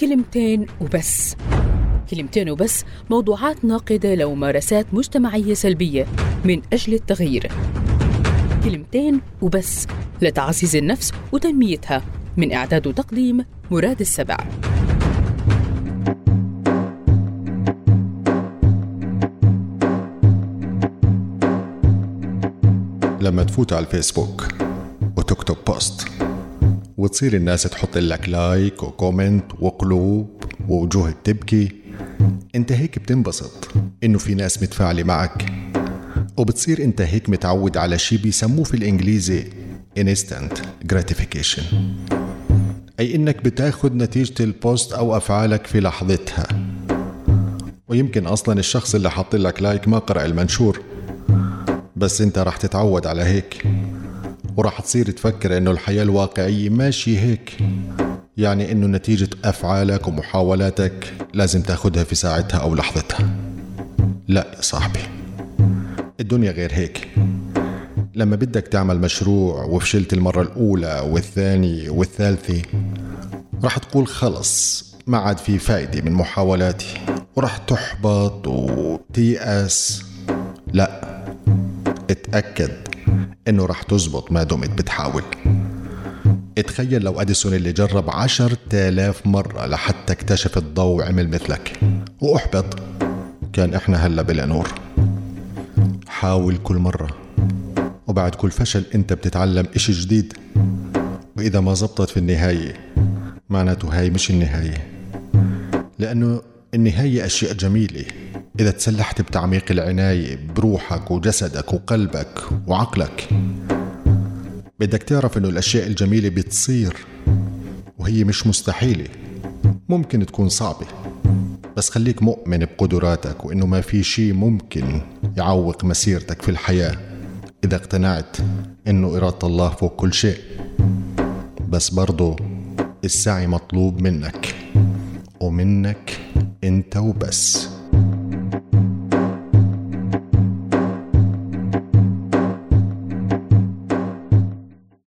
كلمتين وبس. كلمتين وبس موضوعات ناقدة لممارسات مجتمعية سلبية من أجل التغيير. كلمتين وبس لتعزيز النفس وتنميتها من إعداد وتقديم مراد السبع. لما تفوت على الفيسبوك وتكتب post وتصير الناس تحط لك like و comment وقلوب ووجوه تبكي انت هيك بتنبسط انه في ناس متفاعلة معك. وبتصير انت هيك متعود على شي بيسموه في الإنجليزي instant gratification. أي إنك بتاخد نتيجة ال post أو أفعالك في لحظتها. ويمكن أصلا الشخص اللي حط لك like ما قرأ المنشور. بس انت راح تتعود على هيك. وراح تصير تفكر إنه الحياة الواقعية ماشي هيك. يعني إنه نتيجة أفعالك ومحاولاتك لازم تاخدها في ساعتها أو لحظتها. لا يا صاحبي الدنيا غير هيك. لما بدك تعمل مشروع وفشلت المرة الأولى والثانية والثالثة راح تقول خلص ما عاد في فايدة من محاولاتي. وراح تحبط وتيأس. لا اتأكد إنه راح تزبط ما دمت بتحاول. اتخيل لو أديسون اللي جرب عشر تالاف مرة لحتى اكتشف الضوء عمل مثلك. وأحبط. كان إحنا هلا بلا نور. حاول كل مرة. وبعد كل فشل أنت بتتعلم إشي جديد. وإذا ما زبطت في النهاية معناته هاي مش النهاية. لأنه النهاية أشياء جميلة. إذا تسلحت بتعميق العناية بروحك وجسدك وقلبك وعقلك. بدك تعرف إنه الأشياء الجميلة بتصير وهي مش مستحيلة. ممكن تكون صعبة بس خليك مؤمن بقدراتك وإنه ما في شيء ممكن يعوق مسيرتك في الحياة إذا اقتنعت إنه إرادة الله فوق كل شيء. بس برضو السعي مطلوب منك ومنك أنت وبس.